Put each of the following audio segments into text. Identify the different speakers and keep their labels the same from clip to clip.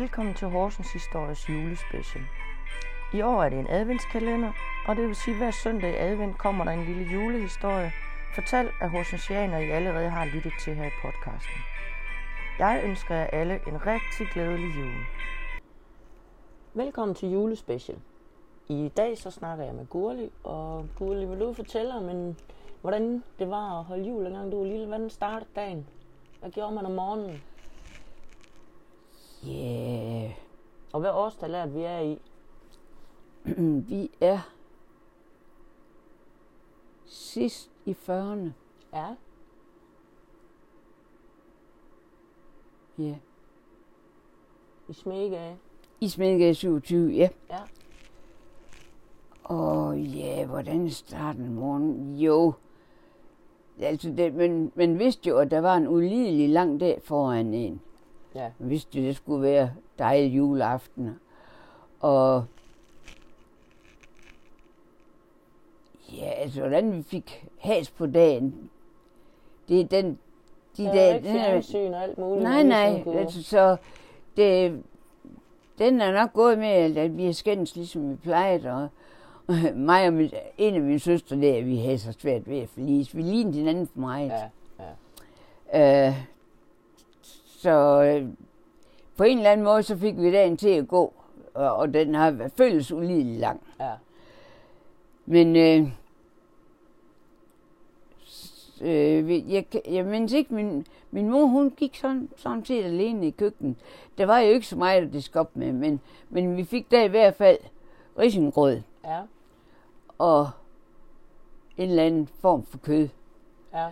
Speaker 1: Velkommen til Horsens Histories julespecial. I år er det en adventskalender, og det vil sige, at hver søndag i advent kommer der en lille julehistorie, fortalt af horsensianer, I allerede har lyttet til her i podcasten. Jeg ønsker jer alle en rigtig glædelig jul. Velkommen til julespecial. I dag så snakker jeg med Gurli, og Gurli, vil du fortælle om, en, hvordan det var at holde jul, dengang du var lille? Hvordan startede dagen? Hvad gjorde man om morgenen?
Speaker 2: Ja, yeah.
Speaker 1: Og hvad årstal er vi er i?
Speaker 2: vi er sidst i 40'erne.
Speaker 1: Ja.
Speaker 2: Ja.
Speaker 1: I Smegage.
Speaker 2: I Smedegade 27, ja.
Speaker 1: Ja.
Speaker 2: Og ja, hvordan startede morgen? Jo, altså det, men man vidste jo, at der var en ulidelig lang dag foran en.
Speaker 1: Ja.
Speaker 2: Vidste jo, det skulle være dejlig juleaften. Og ja, altså hvordan vi fik has på dagen, det er den, de
Speaker 1: Der
Speaker 2: dage,
Speaker 1: er ikke fjernsyn og alt muligt.
Speaker 2: Nej, nej, altså, så det, den er nok gået med, at vi har skændes, ligesom vi plejede, og mig og min, en af mine søstre der, vi havde så svært ved at forlise. Vi lignede hinanden for meget.
Speaker 1: Ja, ja.
Speaker 2: Øh, så øh, på en eller anden måde, så fik vi dagen til at gå, og, og den har føltes ulidelig lang.
Speaker 1: ja.
Speaker 2: Men øh, øh, jeg, jeg mindes ikke, min, min mor hun gik sådan, sådan set alene i køkkenet. Der var jo ikke så meget at diske op med, men, men vi fik der i hvert fald risengrød
Speaker 1: Ja,
Speaker 2: og en eller anden form for kød.
Speaker 1: ja,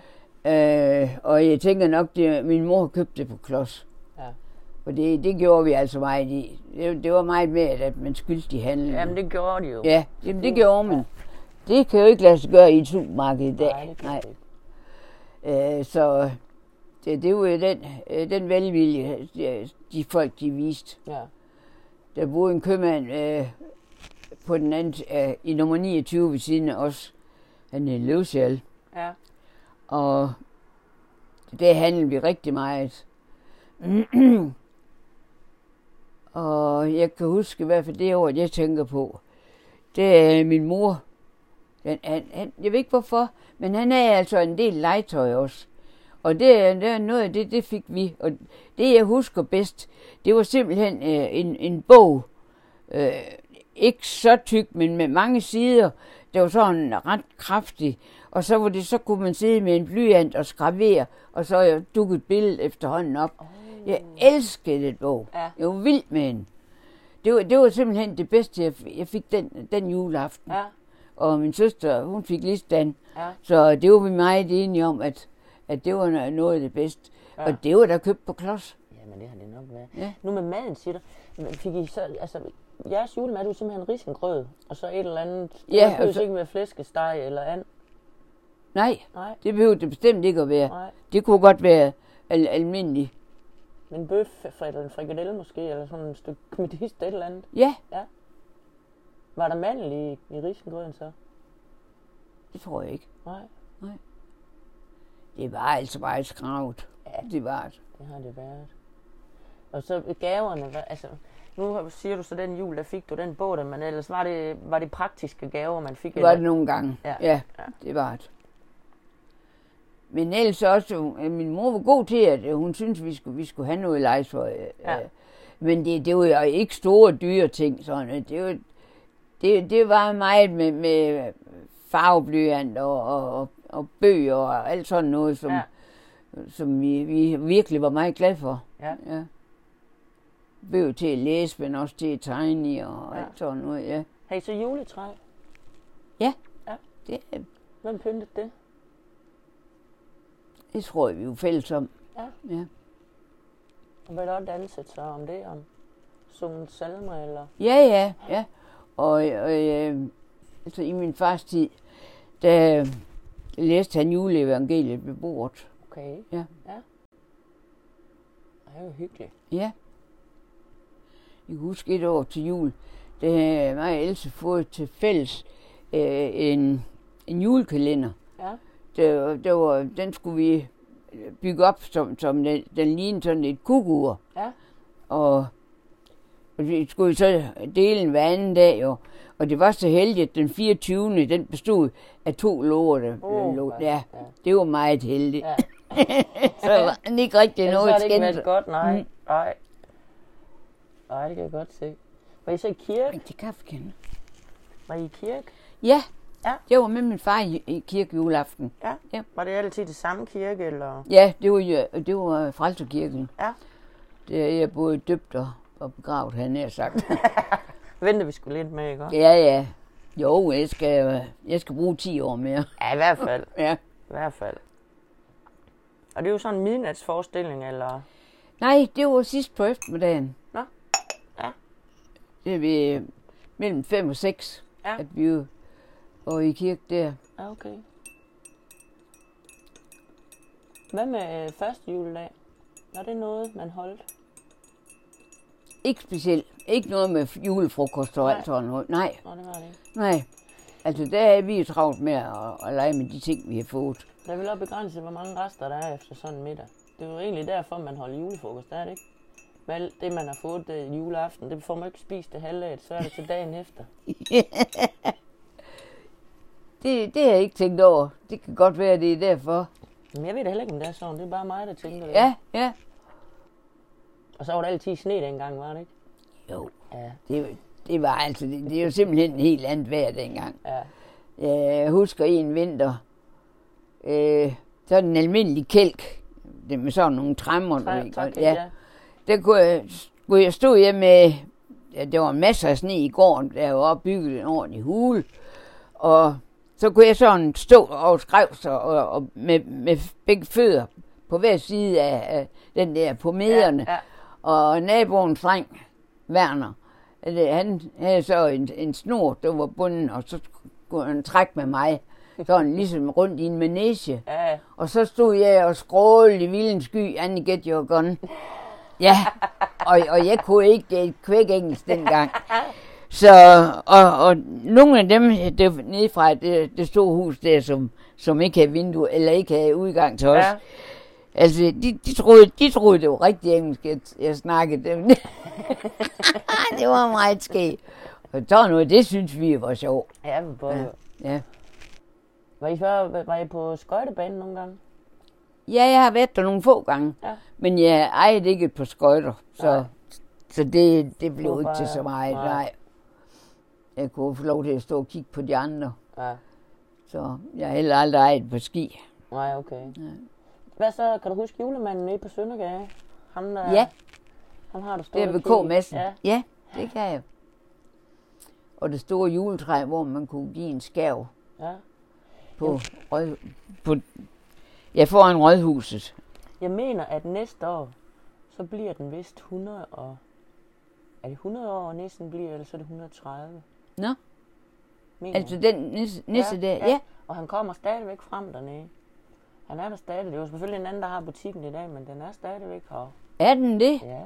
Speaker 2: Øh, og jeg tænker nok, at min mor købte det på klods.
Speaker 1: ja.
Speaker 2: For det, det gjorde vi altså meget i. Det, det var meget med, at man skyldte i handlen.
Speaker 1: Jamen, det gjorde de jo.
Speaker 2: Ja, jamen, det gjorde man. Det kan jo ikke lade sig gøre i et supermarked i dag.
Speaker 1: Nej, det kan det ikke.
Speaker 2: Øh, så det, det var jo den, øh, den velvilje, de, de folk, de viste.
Speaker 1: Ja,
Speaker 2: Der boede en købmand øh, på den anden, øh, i nummer 29 ved siden af os. Han hed Løvsjæl.
Speaker 1: ja,
Speaker 2: og det handlede vi rigtig meget. og jeg kan huske i hvert fald det år, jeg tænker på. Det er min mor. Den, han, han, jeg ved ikke hvorfor, men han er altså en del legetøj også. Og det, det er noget af det, det fik vi. Og det jeg husker bedst, det var simpelthen øh, en, en bog. Øh, ikke så tyk, men med mange sider. Det var sådan ret kraftig. Og så var det, så kunne man sidde med en blyant og skravere, og så jeg dukket et billede efterhånden op.
Speaker 1: oh.
Speaker 2: Jeg elskede den bog.
Speaker 1: Ja.
Speaker 2: Jeg var vild med den. Det var, det var simpelthen det bedste, jeg, jeg fik den, den juleaften.
Speaker 1: ja,
Speaker 2: Og min søster, hun fik listan.
Speaker 1: ja,
Speaker 2: Så det var vi meget enige om, at, at det var no- noget af det bedste.
Speaker 1: Ja.
Speaker 2: Og det var der købt på klods.
Speaker 1: Jamen, det har det nok været.
Speaker 2: Ja.
Speaker 1: Nu med maden, siger du, fik I så, altså, jeres julemad, det var simpelthen risengrød, og så et eller andet, det
Speaker 2: Ja, så-
Speaker 1: ikke være flæskesteg eller and.
Speaker 2: Nej,
Speaker 1: Nej,
Speaker 2: det behøvede det bestemt ikke at være.
Speaker 1: nej.
Speaker 2: Det kunne godt være al- almindelig.
Speaker 1: Men bøf eller en frikadelle måske, eller sådan et stykke medister, et eller andet.
Speaker 2: Ja,
Speaker 1: Var der mandel i, i risengrøden så?
Speaker 2: det tror jeg ikke.
Speaker 1: Nej,
Speaker 2: Det var altså bare skravet.
Speaker 1: Ja.
Speaker 2: Det var det.
Speaker 1: det har det været. Og så gaverne, altså, nu siger du så den jul, der fik du den der, men ellers var det, var det praktiske gaver, man fik?
Speaker 2: Det var
Speaker 1: eller?
Speaker 2: det nogle gange.
Speaker 1: Ja.
Speaker 2: Ja,
Speaker 1: Ja.
Speaker 2: det var det. Men ellers også, at min mor var god til, at øh, hun syntes, vi skulle, vi skulle have noget legetøj.
Speaker 1: Ja.
Speaker 2: Ja. Men det, det var jo ikke store, dyre ting. Sådan. Det, var, det, det var meget med, med farveblyant og, og, og, og bøger og alt sådan noget, som,
Speaker 1: Ja.
Speaker 2: ja. som vi, vi virkelig var meget glade for.
Speaker 1: Ja.
Speaker 2: ja. Bøger til at læse, men også til at tegne og
Speaker 1: Ja.
Speaker 2: ja. alt sådan noget, ja.
Speaker 1: Har I så juletræ?
Speaker 2: Det,
Speaker 1: Hvem pyntede det?
Speaker 2: Det tror jeg, vi er jo fælles om.
Speaker 1: Ja.
Speaker 2: ja.
Speaker 1: Og hvad der også danset så om det? Om sunget salmer eller?
Speaker 2: Ja, ja, ja. Og, og øh, altså i min fars tid, der læste han juleevangeliet ved bordet.
Speaker 1: Okay.
Speaker 2: Ja.
Speaker 1: Ja. Det er jo hyggeligt.
Speaker 2: Ja. Jeg kan huske et år til jul, havde mig og Else fået til fælles øh, en, en julekalender.
Speaker 1: Ja.
Speaker 2: Der, der var, den skulle vi bygge op, som, som den, den lignede sådan et kugur.
Speaker 1: Ja.
Speaker 2: Og Og vi skulle så dele en hver anden dag, jo. Og det var så heldigt, at den 24. den bestod af to lorte. Lå-
Speaker 1: ja,
Speaker 2: ja, det var meget heldigt.
Speaker 1: Ja.
Speaker 2: så var han ikke rigtig noget
Speaker 1: det ikke
Speaker 2: skændt.
Speaker 1: været godt, nej.
Speaker 2: Mm.
Speaker 1: Nej. Nej, det kan jeg godt se. Var I så i kirke?
Speaker 2: Til kaffekande.
Speaker 1: Var I i kirke?
Speaker 2: Ja,
Speaker 1: Ja.
Speaker 2: jeg var med min far i, i kirke juleaften.
Speaker 1: Ja.
Speaker 2: Ja.
Speaker 1: Var det altid det samme kirke, eller?
Speaker 2: Ja, det var, det var Frelserkirken.
Speaker 1: Ja.
Speaker 2: Det er jeg både døbt og, og begravet, han har sagt.
Speaker 1: Venter vi skulle lidt med, ikke?
Speaker 2: ja, ja. Jo, jeg skal, jeg skal bruge 10 år mere.
Speaker 1: Ja, i hvert fald.
Speaker 2: Ja.
Speaker 1: I hvert fald. Og det er jo sådan en midnatsforestilling, eller?
Speaker 2: Nej, det var sidst på eftermiddagen.
Speaker 1: Nå. Ja.
Speaker 2: Det er vi mellem 5 og 6,
Speaker 1: Ja.
Speaker 2: at vi var i kirke der.
Speaker 1: Ja, okay. Hvad med øh, første juledag? Var det noget, man holdt?
Speaker 2: Ikke specielt. Ikke noget med julefrokost og
Speaker 1: Nej.
Speaker 2: alt sådan noget. Nej,
Speaker 1: Nå, det var det ikke.
Speaker 2: nej. Altså, der er vi travlt med at, at lege med de ting, vi har fået.
Speaker 1: Der er vel også begrænset, hvor mange rester der er efter sådan en middag. Det er jo egentlig derfor, man holder julefrokost, er det ikke? Men alt det, man har fået øh, juleaften, det får man ikke spist det halve af, så er det til dagen efter.
Speaker 2: Det, det har jeg ikke tænkt over. Det kan godt være, det er derfor.
Speaker 1: Men jeg ved da heller ikke, om det er sådan. Det er bare mig, der tænker det.
Speaker 2: Ja, ja.
Speaker 1: Og så var der altid sne dengang, var det ikke?
Speaker 2: Jo,
Speaker 1: Ja,
Speaker 2: det, det var altså, det, det er jo simpelthen en helt andet vejr dengang.
Speaker 1: ja.
Speaker 2: Jeg husker en vinter, øh, så den almindelig kælk, det med sådan nogle træmmer.
Speaker 1: Træ, tak, ja.
Speaker 2: ja. Der kunne jeg, skulle jeg stå hjemme med, ja, der var masser af sne i gården, der var bygget en ordentlig hule, og så kunne jeg sådan stå og skrev sig og, og med, med begge fødder på hver side af, af den der på mederne.
Speaker 1: Ja, ja.
Speaker 2: Og naboens dreng, Werner, øh, han havde så en, en snor, der var bunden, og så skulle han trække med mig, sådan ligesom rundt i en manege.
Speaker 1: ja.
Speaker 2: Og så stod jeg og skrålede i vildens sky, Annie get your gun. Ja, og, og jeg kunne ikke et kvæk engelsk dengang. Så, og, og nogle af dem, det var nede fra det, det store hus der, som, som ikke havde vindue, eller ikke havde udgang til os,
Speaker 1: Ja.
Speaker 2: Altså, de, de, troede, de troede, det var rigtig engelsk, jeg, jeg snakkede dem. det var meget skægt. Og så noget, det synes vi var sjovt.
Speaker 1: Ja, vi både.
Speaker 2: Ja.
Speaker 1: Ja.
Speaker 2: Ja.
Speaker 1: Var I, før, var I på skøjtebanen nogle gange?
Speaker 2: ja, jeg har været der nogle få gange,
Speaker 1: Ja.
Speaker 2: men jeg ejede ikke på skøjter, så,
Speaker 1: Nej.
Speaker 2: så det, det blev ikke til så meget.
Speaker 1: nej.
Speaker 2: Nej. Jeg kunne få lov til at stå og kigge på de andre,
Speaker 1: Ja.
Speaker 2: så jeg har heller aldrig ejet på ski.
Speaker 1: Nej, okay.
Speaker 2: Nej.
Speaker 1: Hvad så? Kan du huske julemanden nede på Søndergade? Ham der,
Speaker 2: Ja.
Speaker 1: Han har du
Speaker 2: Det
Speaker 1: stået
Speaker 2: er
Speaker 1: og
Speaker 2: ved. K-messen.
Speaker 1: Ja.
Speaker 2: ja, det kan jeg. Og det store juletræ, hvor man kunne give en skærv.
Speaker 1: ja.
Speaker 2: på, rød, på ja, foran rådhuset.
Speaker 1: Jeg mener, at næste år, så bliver den vist 100 og... Er det 100 år, næsten bliver, eller så er det 130?
Speaker 2: Nå,
Speaker 1: Mener
Speaker 2: altså
Speaker 1: jeg.
Speaker 2: den nisse, nisse der, ja.
Speaker 1: Og han kommer stadigvæk frem dernede. Han er der stadig. Det er jo selvfølgelig en anden, der har butikken i dag, men den er stadigvæk her.
Speaker 2: Er den det?
Speaker 1: Ja,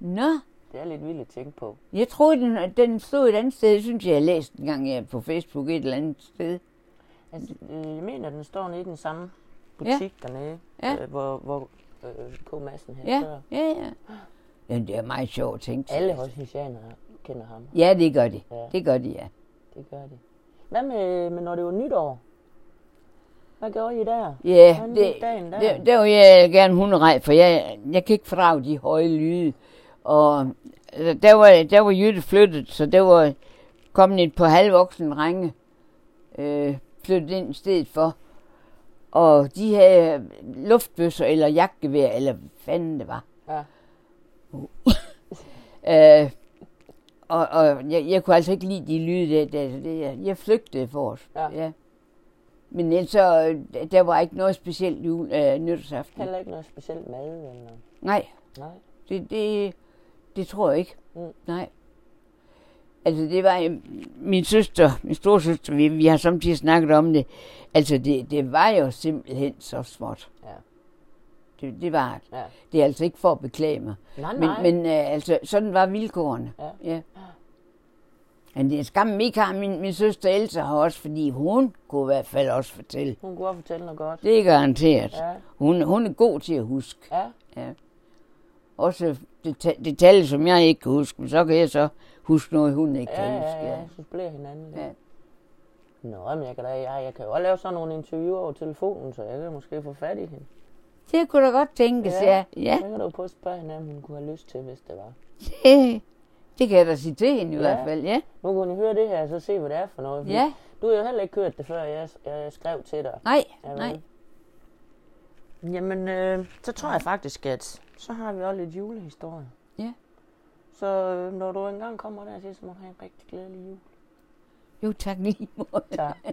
Speaker 2: Nå,
Speaker 1: det er lidt vildt at tænke på.
Speaker 2: jeg troede, den, den stod et andet sted. Jeg synes, jeg har læst den gang ja, på Facebook et eller andet sted.
Speaker 1: Altså, øh, jeg mener, den står nede i den samme butik ja. dernede,
Speaker 2: Ja.
Speaker 1: øh, hvor, hvor øh, K. Madsen havde
Speaker 2: Ja,
Speaker 1: før.
Speaker 2: ja, ja. Jamen, det er meget sjovt at tænke.
Speaker 1: Alle hosnianere kender ham.
Speaker 2: Ja, det gør de.
Speaker 1: Ja.
Speaker 2: Det gør de, ja.
Speaker 1: Det gør de. Hvad med, med når det var nytår? Hvad gjorde I der?
Speaker 2: Ja,
Speaker 1: Hvordan
Speaker 2: det,
Speaker 1: dagen der?
Speaker 2: det, der vil jeg gerne hunderej, for jeg, jeg kan ikke fordrage de høje lyde. Og øh, der var, der var Jytte flyttet, så der var kommet et par halvvoksne drenge øh, flyttet ind i stedet for. Og de havde luftbøsser eller jagtgevær, eller hvad fanden det var.
Speaker 1: Ja.
Speaker 2: Øh, og og jeg, jeg kunne altså ikke lide de lyde der. der så det, jeg, jeg flygtede for os.
Speaker 1: Ja.
Speaker 2: ja. Men ellers så, øh, der var ikke noget specielt jul, øh, nytårsaften.
Speaker 1: Heller ikke noget specielt mad eller...
Speaker 2: Nej,
Speaker 1: Nej.
Speaker 2: det, det, det tror jeg ikke.
Speaker 1: Mm.
Speaker 2: Nej. Altså det var øh, min søster, min storsøster, vi, vi har samtidig snakket om det. Altså det, det var jo simpelthen så småt.
Speaker 1: Ja.
Speaker 2: Det, det var det.
Speaker 1: Ja.
Speaker 2: Det er altså ikke for at beklage mig.
Speaker 1: Nej,
Speaker 2: Men,
Speaker 1: nej.
Speaker 2: men øh, altså, sådan var vilkårene.
Speaker 1: Ja.
Speaker 2: ja. Men det er skam ikke har min, min søster Elsa har også, fordi hun kunne i hvert fald også fortælle.
Speaker 1: Hun kunne også fortælle noget godt.
Speaker 2: Det er garanteret.
Speaker 1: Ja.
Speaker 2: Hun, hun er god til at huske.
Speaker 1: Ja.
Speaker 2: Ja. også deta- detaljer, som jeg ikke kan huske, men så kan jeg så huske noget, hun ikke
Speaker 1: Ja,
Speaker 2: kan
Speaker 1: ja,
Speaker 2: huske.
Speaker 1: ja, så bliver hinanden lidt.
Speaker 2: Ja.
Speaker 1: Nå, men jeg kan, da, jeg, jeg kan jo også lave sådan nogle interviewer over telefonen, så jeg kan måske få fat i hende.
Speaker 2: Det kunne da godt tænkes, ja.
Speaker 1: Ja.
Speaker 2: ja. ja.
Speaker 1: Så kan du prøve at spørge hende, om hun kunne have lyst til, hvis det var.
Speaker 2: Det, kan jeg da sige til hende i
Speaker 1: Ja.
Speaker 2: hvert fald, ja.
Speaker 1: Nu kan hun høre det her, og så se, hvad det er for noget.
Speaker 2: Ja,
Speaker 1: Du har jo heller ikke hørt det før, jeg, jeg skrev til dig.
Speaker 2: nej,
Speaker 1: Ja, vel?
Speaker 2: nej.
Speaker 1: Jamen, øh, så tror jeg faktisk, at så har vi også lidt julehistorie.
Speaker 2: Ja.
Speaker 1: Så øh, når du engang kommer der til, så må du have en rigtig glædelig jul.
Speaker 2: Jo, tak lige måde.
Speaker 1: Tak.